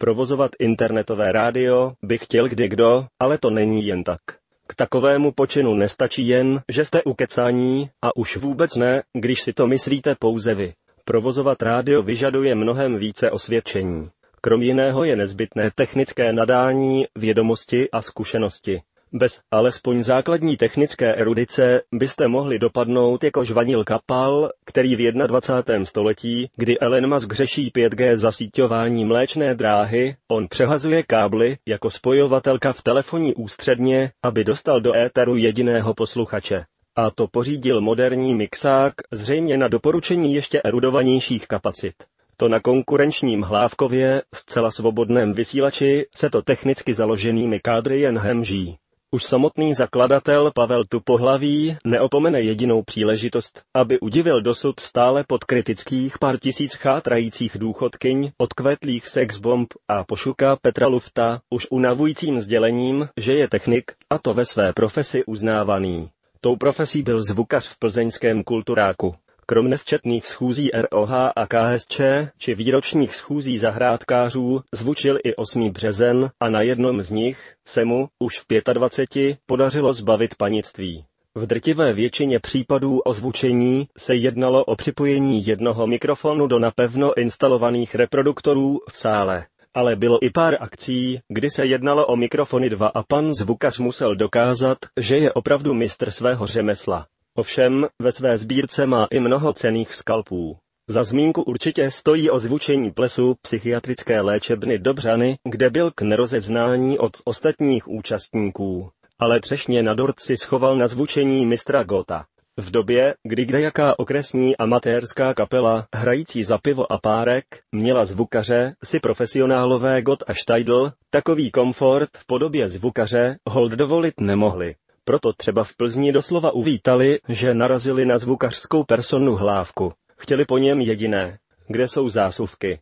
Provozovat internetové rádio by chtěl kdy kdo, ale to není jen tak. K takovému počinu nestačí jen, že jste ukecání, a už vůbec ne, když si to myslíte pouze vy. Provozovat rádio vyžaduje mnohem více osvědčení. Krom jiného je nezbytné technické nadání, vědomosti a zkušenosti. Bez alespoň základní technické erudice byste mohli dopadnout jako žvanil kapal, který v 21. století, kdy Elon Musk řeší 5G zasíťování mléčné dráhy, on přehazuje kábly jako spojovatelka v telefonní ústředně, aby dostal do éteru jediného posluchače. A to pořídil moderní mixák, zřejmě na doporučení ještě erudovanějších kapacit. To na konkurenčním hlávkově, zcela svobodném vysílači, se to technicky založenými kádry jen hemží. Už samotný zakladatel Pavel Tupohlaví neopomene jedinou příležitost, aby udivil dosud stále pod kritických pár tisíc chátrajících důchodkyň, odkvetlých sexbomb a pošuka Petra Lufta už unavujícím sdělením, že je technik, a to ve své profesi uznávaný. Tou profesí byl zvukař v plzeňském kulturáku. Krom nesčetných schůzí ROH a KSČ či výročních schůzí zahrádkářů zvučil i 8. březen a na jednom z nich se mu už v 25 podařilo zbavit panictví. V drtivé většině případů ozvučení se jednalo o připojení jednoho mikrofonu do napevno instalovaných reproduktorů v sále. Ale bylo i pár akcí, kdy se jednalo o mikrofony dva a pan zvukař musel dokázat, že je opravdu mistr svého řemesla. Ovšem, ve své sbírce má i mnoho cených skalpů. Za zmínku určitě stojí o zvučení plesu psychiatrické léčebny Dobřany, kde byl k nerozeznání od ostatních účastníků. Ale třešně na dort si schoval na zvučení mistra Gota. V době, kdy kdejaká okresní amatérská kapela, hrající za pivo a párek, měla zvukaře, si profesionálové Gott a Steidl takový komfort v podobě zvukaře hold dovolit nemohli. Proto třeba v Plzni doslova uvítali, že narazili na zvukařskou personu hlávku. Chtěli po něm jediné. Kde jsou zásuvky?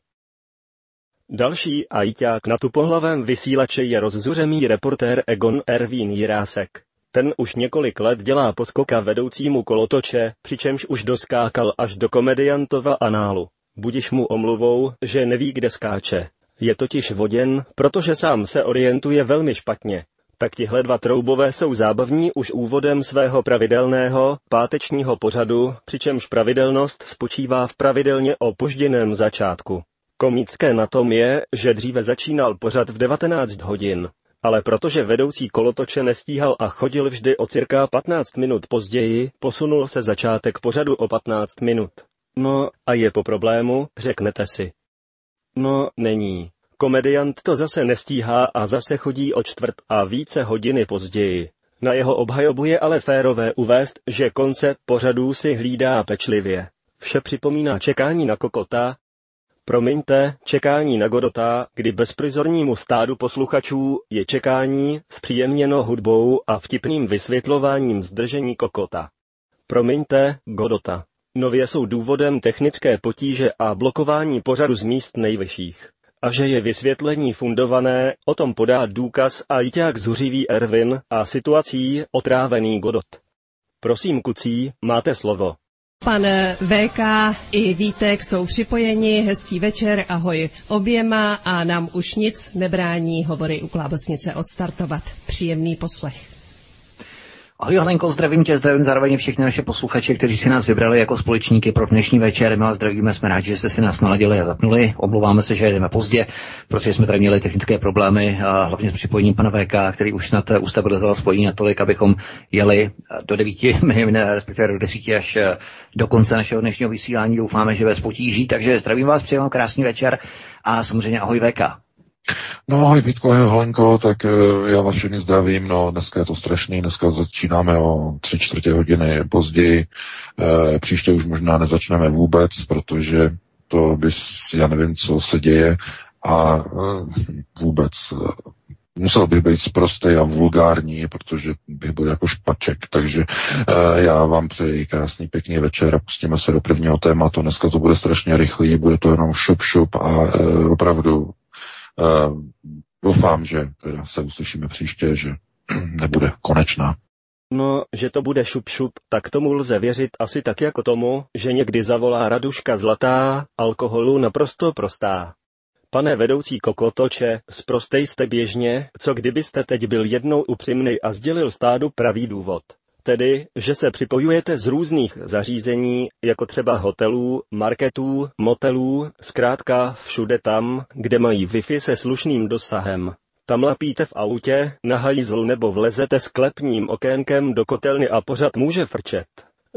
Další ajťák na tu pohlavém vysílači je rozzuřemý reportér Egon Ervín Jirásek. Ten už několik let dělá poskoka vedoucímu kolotoče, přičemž už doskákal až do komediantova análu. Budiš mu omluvou, že neví, kde skáče. Je totiž voděn, protože sám se orientuje velmi špatně tak tihle dva troubové jsou zábavní už úvodem svého pravidelného, pátečního pořadu, přičemž pravidelnost spočívá v pravidelně opožděném začátku. Komické na tom je, že dříve začínal pořad v 19 hodin, ale protože vedoucí kolotoče nestíhal a chodil vždy o cirka 15 minut později, posunul se začátek pořadu o 15 minut. No, a je po problému, řeknete si. No, není. Komediant to zase nestíhá a zase chodí o čtvrt a více hodiny později. Na jeho obhajobu je ale férové uvést, že koncept pořadů si hlídá pečlivě. Vše připomíná čekání na kokota, Promiňte, čekání na Godota, kdy bezprizornímu stádu posluchačů je čekání zpříjemněno hudbou a vtipným vysvětlováním zdržení kokota. Promiňte, Godota. Nově jsou důvodem technické potíže a blokování pořadu z míst nejvyšších a že je vysvětlení fundované, o tom podá důkaz a ajťák zuřivý Ervin a situací otrávený Godot. Prosím, kucí, máte slovo. Pan VK i Vítek jsou připojeni, hezký večer, ahoj oběma a nám už nic nebrání hovory u Klábosnice odstartovat. Příjemný poslech. Ahoj Halenko, zdravím tě, zdravím zároveň všechny naše posluchače, kteří si nás vybrali jako společníky pro dnešní večer. My vás zdravíme, jsme rádi, že jste si nás naladili a zapnuli. Omlouváme se, že jdeme pozdě, protože jsme tady měli technické problémy a hlavně s připojením pana VK, který už snad ustabilizoval spojení natolik, abychom jeli do 9, respektive do 10 až do konce našeho dnešního vysílání. Doufáme, že bez potíží, takže zdravím vás, přeji vám krásný večer a samozřejmě ahoj VK. No ahoj Vítko, Helenko, tak uh, já vás všechny zdravím, no dneska je to strašný, dneska začínáme o tři čtvrtě hodiny později, uh, příště už možná nezačneme vůbec, protože to bys, já nevím, co se děje a uh, vůbec musel bych být zprostý a vulgární, protože bych byl jako špaček, takže já vám přeji krásný pěkný večer a pustíme se do prvního tématu. Dneska to bude strašně rychlý, bude to jenom šup šup a opravdu doufám, že teda se uslyšíme příště, že nebude konečná. No, že to bude šup šup, tak tomu lze věřit asi tak jako tomu, že někdy zavolá Raduška zlatá, alkoholu naprosto prostá. Pane vedoucí kokotoče, zprostej jste běžně, co kdybyste teď byl jednou upřímný a sdělil stádu pravý důvod. Tedy, že se připojujete z různých zařízení, jako třeba hotelů, marketů, motelů, zkrátka všude tam, kde mají Wi-Fi se slušným dosahem. Tam lapíte v autě, na hajzl nebo vlezete sklepním okénkem do kotelny a pořád může frčet.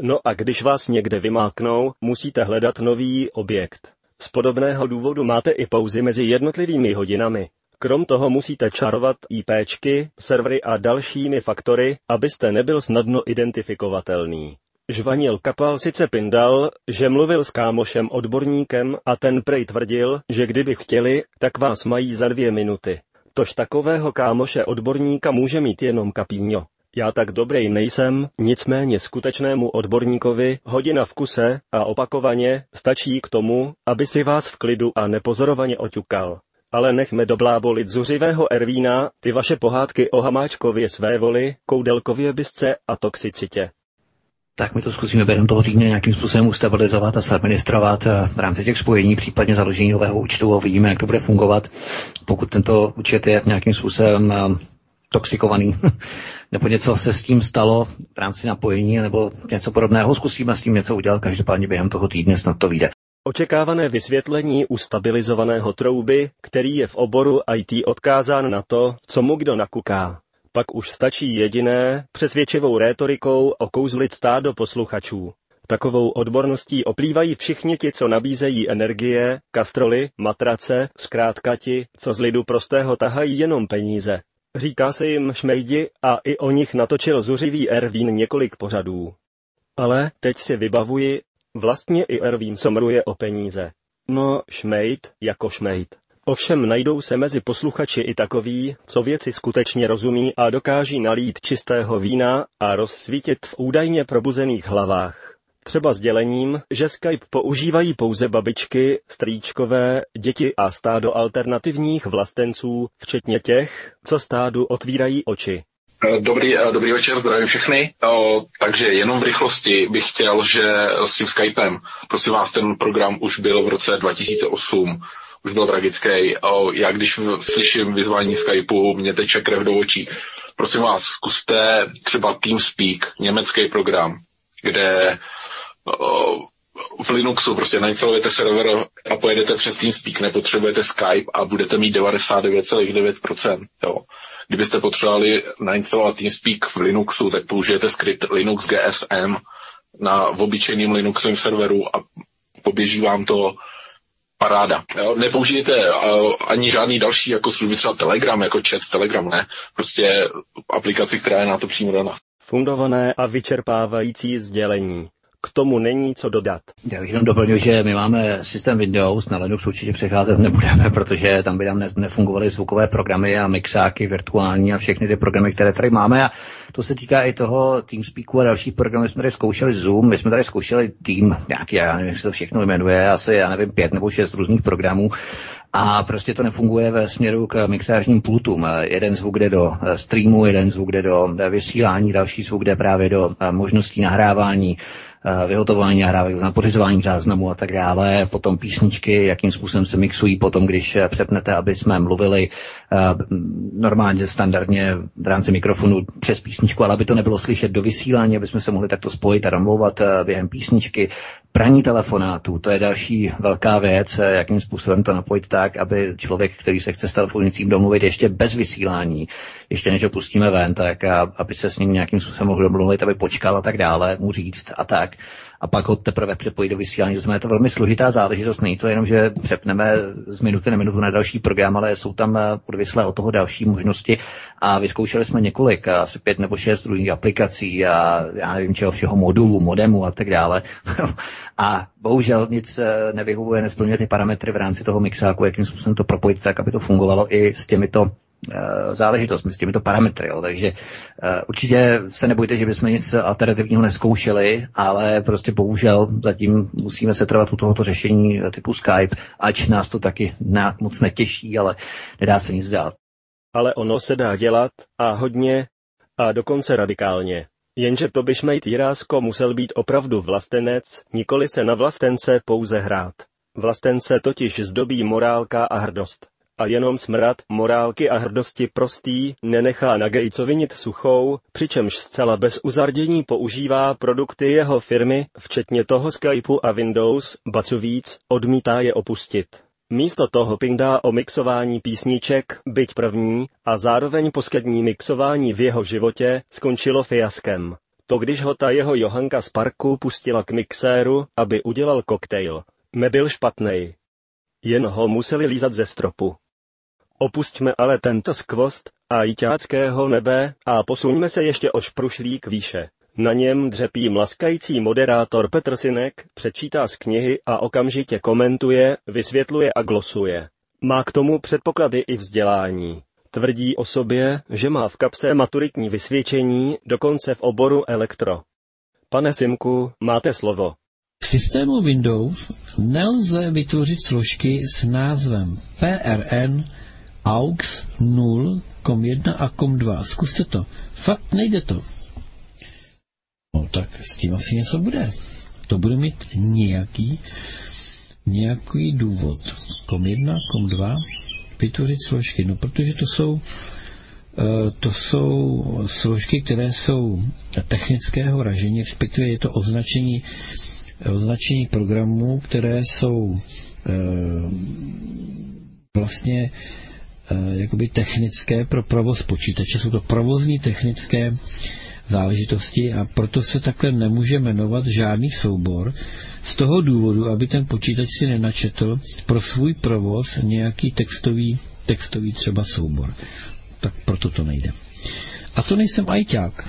No a když vás někde vymáknou, musíte hledat nový objekt. Z podobného důvodu máte i pauzy mezi jednotlivými hodinami. Krom toho musíte čarovat IPčky, servery a dalšími faktory, abyste nebyl snadno identifikovatelný. Žvanil Kapal sice pindal, že mluvil s kámošem odborníkem a ten prej tvrdil, že kdyby chtěli, tak vás mají za dvě minuty. Tož takového kámoše odborníka může mít jenom Kapíňo. Já tak dobrý nejsem, nicméně skutečnému odborníkovi hodina v kuse a opakovaně stačí k tomu, aby si vás v klidu a nepozorovaně oťukal. Ale nechme doblábolit zuřivého Ervína, ty vaše pohádky o Hamáčkově své voli, Koudelkově bisce a toxicitě. Tak my to zkusíme během toho týdne nějakým způsobem ustabilizovat a administrovat eh, v rámci těch spojení, případně založení nového účtu a uvidíme, jak to bude fungovat. Pokud tento účet je nějakým způsobem eh, toxikovaný, nebo něco se s tím stalo v rámci napojení, nebo něco podobného, zkusíme s tím něco udělat, každopádně během toho týdne snad to vyjde. Očekávané vysvětlení u stabilizovaného trouby, který je v oboru IT odkázán na to, co mu kdo nakuká. Pak už stačí jediné, přesvědčivou rétorikou okouzlit stádo posluchačů. Takovou odborností oplývají všichni ti, co nabízejí energie, kastroly, matrace, zkrátka ti, co z lidu prostého tahají jenom peníze. Říká se jim šmejdi a i o nich natočil zuřivý Ervín několik pořadů. Ale teď si vybavuji, vlastně i Ervín somruje o peníze. No, šmejd jako šmejd. Ovšem najdou se mezi posluchači i takoví, co věci skutečně rozumí a dokáží nalít čistého vína a rozsvítit v údajně probuzených hlavách. Třeba sdělením, že Skype používají pouze babičky, strýčkové, děti a stádo alternativních vlastenců, včetně těch, co stádu otvírají oči. Dobrý, dobrý večer, zdravím všechny. O, takže jenom v rychlosti bych chtěl, že s tím Skypem, prosím vás, ten program už byl v roce 2008, už byl tragický. Já když slyším vyzvání Skypeu, mě teče krev do očí. Prosím vás, zkuste třeba TeamSpeak, německý program, kde v Linuxu prostě nainstalujete server a pojedete přes TeamSpeak, nepotřebujete Skype a budete mít 99,9%. Jo. Kdybyste potřebovali nainstalovat TeamSpeak v Linuxu, tak použijete skript Linux GSM na obyčejném Linuxovém serveru a poběží vám to paráda. Jo? Nepoužijete uh, ani žádný další jako služby, třeba Telegram, jako chat Telegram, ne. Prostě aplikaci, která je na to přímo dana. Fundované a vyčerpávající sdělení. K tomu není co dodat. Já bych jenom doplnil, že my máme systém Windows, na Linux určitě přecházet nebudeme, protože tam by nám nefungovaly zvukové programy a mixáky virtuální a všechny ty programy, které tady máme. A to se týká i toho TeamSpeaku a dalších programů. My jsme tady zkoušeli Zoom, my jsme tady zkoušeli Team, nějaký, já nevím, jak se to všechno jmenuje, asi, já nevím, pět nebo šest různých programů a prostě to nefunguje ve směru k mixážním pultům. Jeden zvuk jde do streamu, jeden zvuk jde do vysílání, další zvuk jde právě do možností nahrávání Eh, vyhotovování nahrávek, na pořizování záznamu a tak dále, potom písničky, jakým způsobem se mixují, potom když eh, přepnete, aby jsme mluvili eh, normálně, standardně v rámci mikrofonu přes písničku, ale aby to nebylo slyšet do vysílání, aby jsme se mohli takto spojit a domlouvat během písničky. Praní telefonátů, to je další velká věc, jakým způsobem to napojit tak, aby člověk, který se chce s telefonicím domluvit ještě bez vysílání, ještě než ho pustíme ven, tak aby se s ním nějakým způsobem mohl domluvit, aby počkal a tak dále, mu říct a tak a pak ho teprve přepojit do vysílání. To je to velmi složitá záležitost. Není to jenom, že přepneme z minuty na minutu na další program, ale jsou tam eh, odvislé od toho další možnosti. A vyzkoušeli jsme několik, asi pět nebo šest různých aplikací a já nevím čeho všeho modulů, modemu a tak dále. a bohužel nic eh, nevyhovuje, nesplňuje ty parametry v rámci toho mixáku, jakým způsobem to propojit tak, aby to fungovalo i s těmito Eh, záležitost s těmito parametry. Jo. Takže uh, určitě se nebojte, že bychom nic alternativního neskoušeli, ale prostě bohužel zatím musíme se trvat u tohoto řešení typu Skype, ač nás to taky nějak moc netěší, ale nedá se nic dát. Ale ono se dá dělat a hodně a dokonce radikálně. Jenže to by šmejt Jirásko musel být opravdu vlastenec, nikoli se na vlastence pouze hrát. Vlastence totiž zdobí morálka a hrdost. A jenom smrad morálky a hrdosti prostý nenechá na Gatesa vinit suchou, přičemž zcela bez uzardění používá produkty jeho firmy, včetně toho Skypeu a Windows, ba co víc, odmítá je opustit. Místo toho pindá o mixování písniček, byť první, a zároveň poslední mixování v jeho životě, skončilo fiaskem. To když ho ta jeho Johanka z parku pustila k mixéru, aby udělal koktejl. Nebyl špatnej. Jen ho museli lízat ze stropu. Opustíme ale tento skvost a jiťáckého nebe a posuňme se ještě o šprušlík výše. Na něm dřepí mlaskající moderátor Petr Sinek, přečítá z knihy a okamžitě komentuje, vysvětluje a glosuje. Má k tomu předpoklady i vzdělání. Tvrdí o sobě, že má v kapse maturitní vysvědčení, dokonce v oboru elektro. Pane Simku, máte slovo. V systému Windows nelze vytvořit složky s názvem PRN, AUX 0, COM1 a COM2. Zkuste to. Fakt nejde to. No tak s tím asi něco bude. To bude mít nějaký, nějaký důvod. COM1, COM2, vytvořit složky. No protože to jsou eh, to jsou složky, které jsou technického ražení, respektive je to označení, označení programů, které jsou eh, vlastně jakoby technické pro provoz počítače. Jsou to provozní technické záležitosti a proto se takhle nemůže jmenovat žádný soubor z toho důvodu, aby ten počítač si nenačetl pro svůj provoz nějaký textový, textový třeba soubor. Tak proto to nejde. A to nejsem ajťák.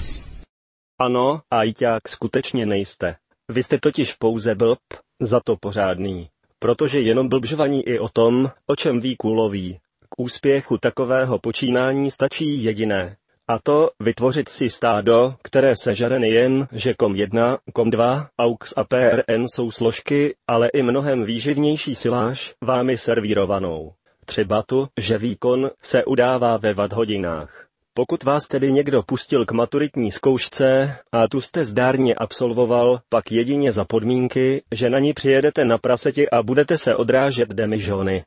Ano, ajťák skutečně nejste. Vy jste totiž pouze blb, za to pořádný. Protože jenom blbžvaní i o tom, o čem ví kůlový. K úspěchu takového počínání stačí jediné. A to vytvořit si stádo, které sežere nejen, že COM1, COM2, AUX a PRN jsou složky, ale i mnohem výživnější siláž, vámi servírovanou. Třeba tu, že výkon se udává ve watt hodinách. Pokud vás tedy někdo pustil k maturitní zkoušce a tu jste zdárně absolvoval, pak jedině za podmínky, že na ní přijedete na praseti a budete se odrážet demižony.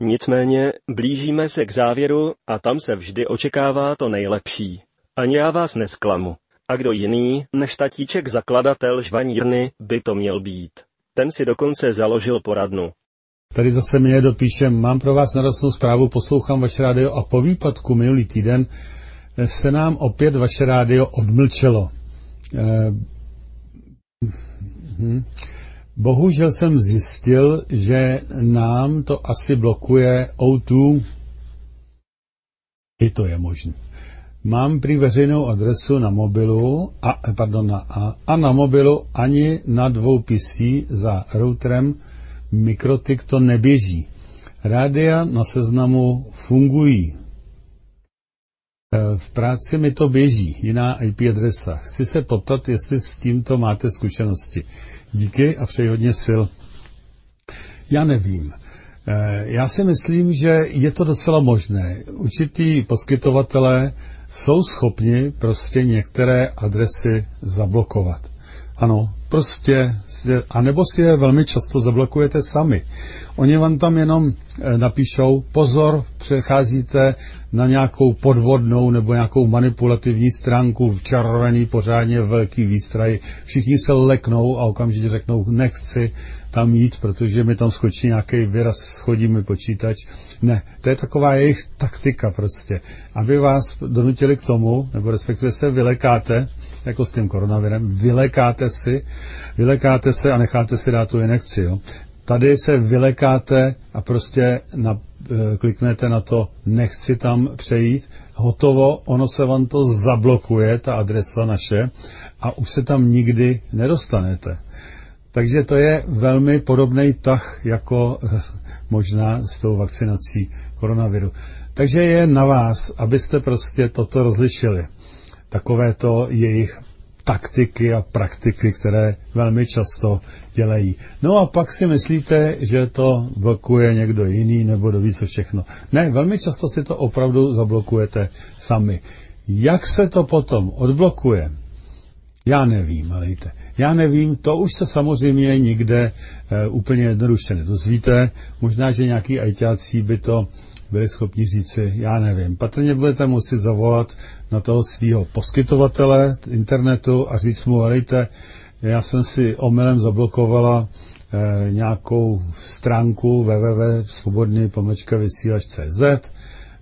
Nicméně blížíme se k závěru a tam se vždy očekává to nejlepší. Ani já vás nesklamu. A kdo jiný, než tatíček zakladatel žvanírny, by to měl být. Ten si dokonce založil poradnu. Tady zase mě dopíše, mám pro vás narostnou zprávu, poslouchám vaše rádio a po výpadku minulý týden se nám opět vaše rádio odmlčelo. Eh, hm. Bohužel jsem zjistil, že nám to asi blokuje O2. I to je možné. Mám prý veřejnou adresu na mobilu a, pardon, na, a, a na mobilu ani na dvou PC za routerem Mikrotik to neběží. Rádia na seznamu fungují. E, v práci mi to běží, jiná IP adresa. Chci se poptat, jestli s tímto máte zkušenosti. Díky a přeji hodně sil. Já nevím. E, já si myslím, že je to docela možné. Určitý poskytovatelé jsou schopni prostě některé adresy zablokovat. Ano, prostě, anebo si je velmi často zablokujete sami. Oni vám tam jenom eh, napíšou, pozor, přecházíte na nějakou podvodnou nebo nějakou manipulativní stránku, čarovaný pořádně velký výstraj. Všichni se leknou a okamžitě řeknou, nechci tam jít, protože mi tam skočí nějaký výraz, schodí mi počítač. Ne, to je taková jejich taktika prostě. Aby vás donutili k tomu, nebo respektive se vylekáte, jako s tím koronavirem, vylekáte si, vylekáte se a necháte si dát tu injekci. Jo. Tady se vylekáte a prostě na, e, kliknete na to, nechci tam přejít, hotovo, ono se vám to zablokuje, ta adresa naše, a už se tam nikdy nedostanete. Takže to je velmi podobný tah jako e, možná s tou vakcinací koronaviru. Takže je na vás, abyste prostě toto rozlišili takovéto jejich taktiky a praktiky, které velmi často dělají. No a pak si myslíte, že to blokuje někdo jiný nebo do co všechno. Ne, velmi často si to opravdu zablokujete sami. Jak se to potom odblokuje? Já nevím, ale víte. Já nevím, to už se samozřejmě nikde e, úplně jednoduše nedozvíte. Možná, že nějaký ajťáci by to byli schopni říci, já nevím. Patrně budete muset zavolat na toho svého poskytovatele internetu a říct mu, hejte, já jsem si omylem zablokovala e, nějakou stránku www.svobodný pomlčka vysílač.cz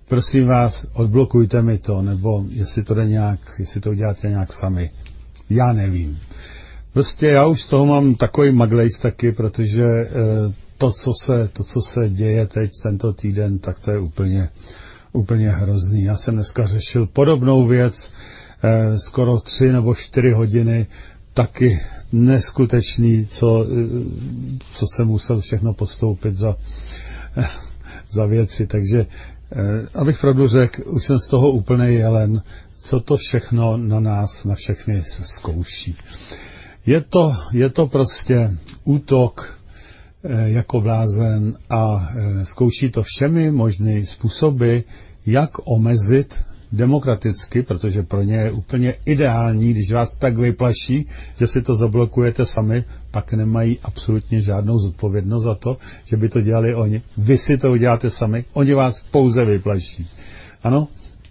prosím vás, odblokujte mi to, nebo jestli to jde nějak, jestli to uděláte nějak sami. Já nevím. Prostě já už z toho mám takový maglejs taky, protože e, to, co se, to, co se děje teď tento týden, tak to je úplně, úplně hrozný. Já jsem dneska řešil podobnou věc, e, skoro tři nebo čtyři hodiny, taky neskutečný, co, e, co jsem musel všechno postoupit za, za věci. Takže Eh, abych pravdu řekl, už jsem z toho úplně jelen, co to všechno na nás, na všechny se zkouší. Je to, je to prostě útok eh, jako blázen a eh, zkouší to všemi možnými způsoby, jak omezit demokraticky, protože pro ně je úplně ideální, když vás tak vyplaší, že si to zablokujete sami, pak nemají absolutně žádnou zodpovědnost za to, že by to dělali oni. Vy si to uděláte sami, oni vás pouze vyplaší. Ano?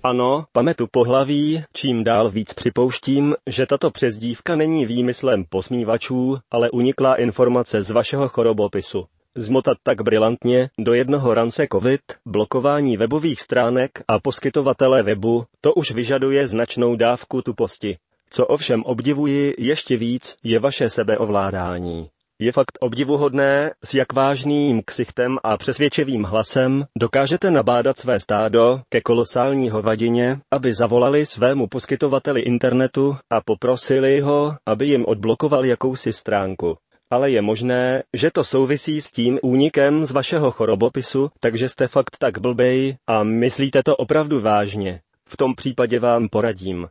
Ano, pametu pohlaví, čím dál víc připouštím, že tato přezdívka není výmyslem posmívačů, ale uniklá informace z vašeho chorobopisu. Zmotat tak brilantně do jednoho rance COVID, blokování webových stránek a poskytovatele webu, to už vyžaduje značnou dávku tuposti. Co ovšem obdivuji ještě víc, je vaše sebeovládání. Je fakt obdivuhodné, s jak vážným ksichtem a přesvědčivým hlasem dokážete nabádat své stádo ke kolosální hovadině, aby zavolali svému poskytovateli internetu a poprosili ho, aby jim odblokoval jakousi stránku ale je možné, že to souvisí s tím únikem z vašeho chorobopisu, takže jste fakt tak blbej a myslíte to opravdu vážně. V tom případě vám poradím.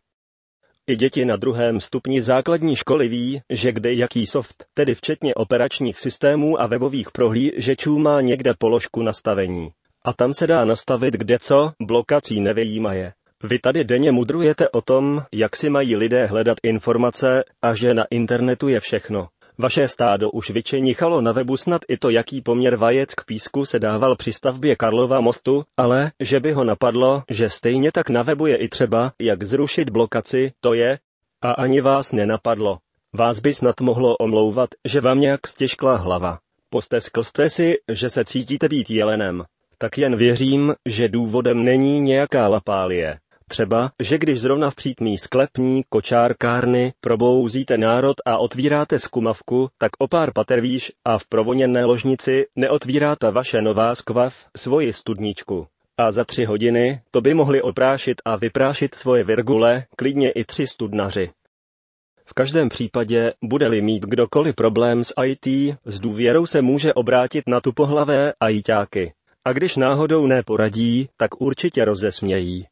I děti na druhém stupni základní školy ví, že kde jaký soft, tedy včetně operačních systémů a webových prohlížečů má někde položku nastavení. A tam se dá nastavit kde co, blokací nevyjímaje. Vy tady denně mudrujete o tom, jak si mají lidé hledat informace a že na internetu je všechno. Vaše stádo už vyčenichalo na webu snad i to, jaký poměr vajec k písku se dával při stavbě Karlova mostu, ale že by ho napadlo, že stejně tak na webu je i třeba, jak zrušit blokaci, to je, a ani vás nenapadlo. Vás by snad mohlo omlouvat, že vám nějak stěžkla hlava. Posteskl jste si, že se cítíte být jelenem. Tak jen věřím, že důvodem není nějaká lapálie. Třeba, že když zrovna v přítmí sklepní, kočárkárny probouzíte národ a otvíráte skumavku, tak o pár pater výš a v provoněné ložnici neotvírá ta vaše nová skvav svoji studničku. A za tři hodiny to by mohli oprášit a vyprášit svoje virgule klidně i tři studnaři. V každém případě, bude-li mít kdokoliv problém s IT, s důvěrou se může obrátit na tu pohlavé ajťáky. A když náhodou neporadí, tak určitě rozesmějí.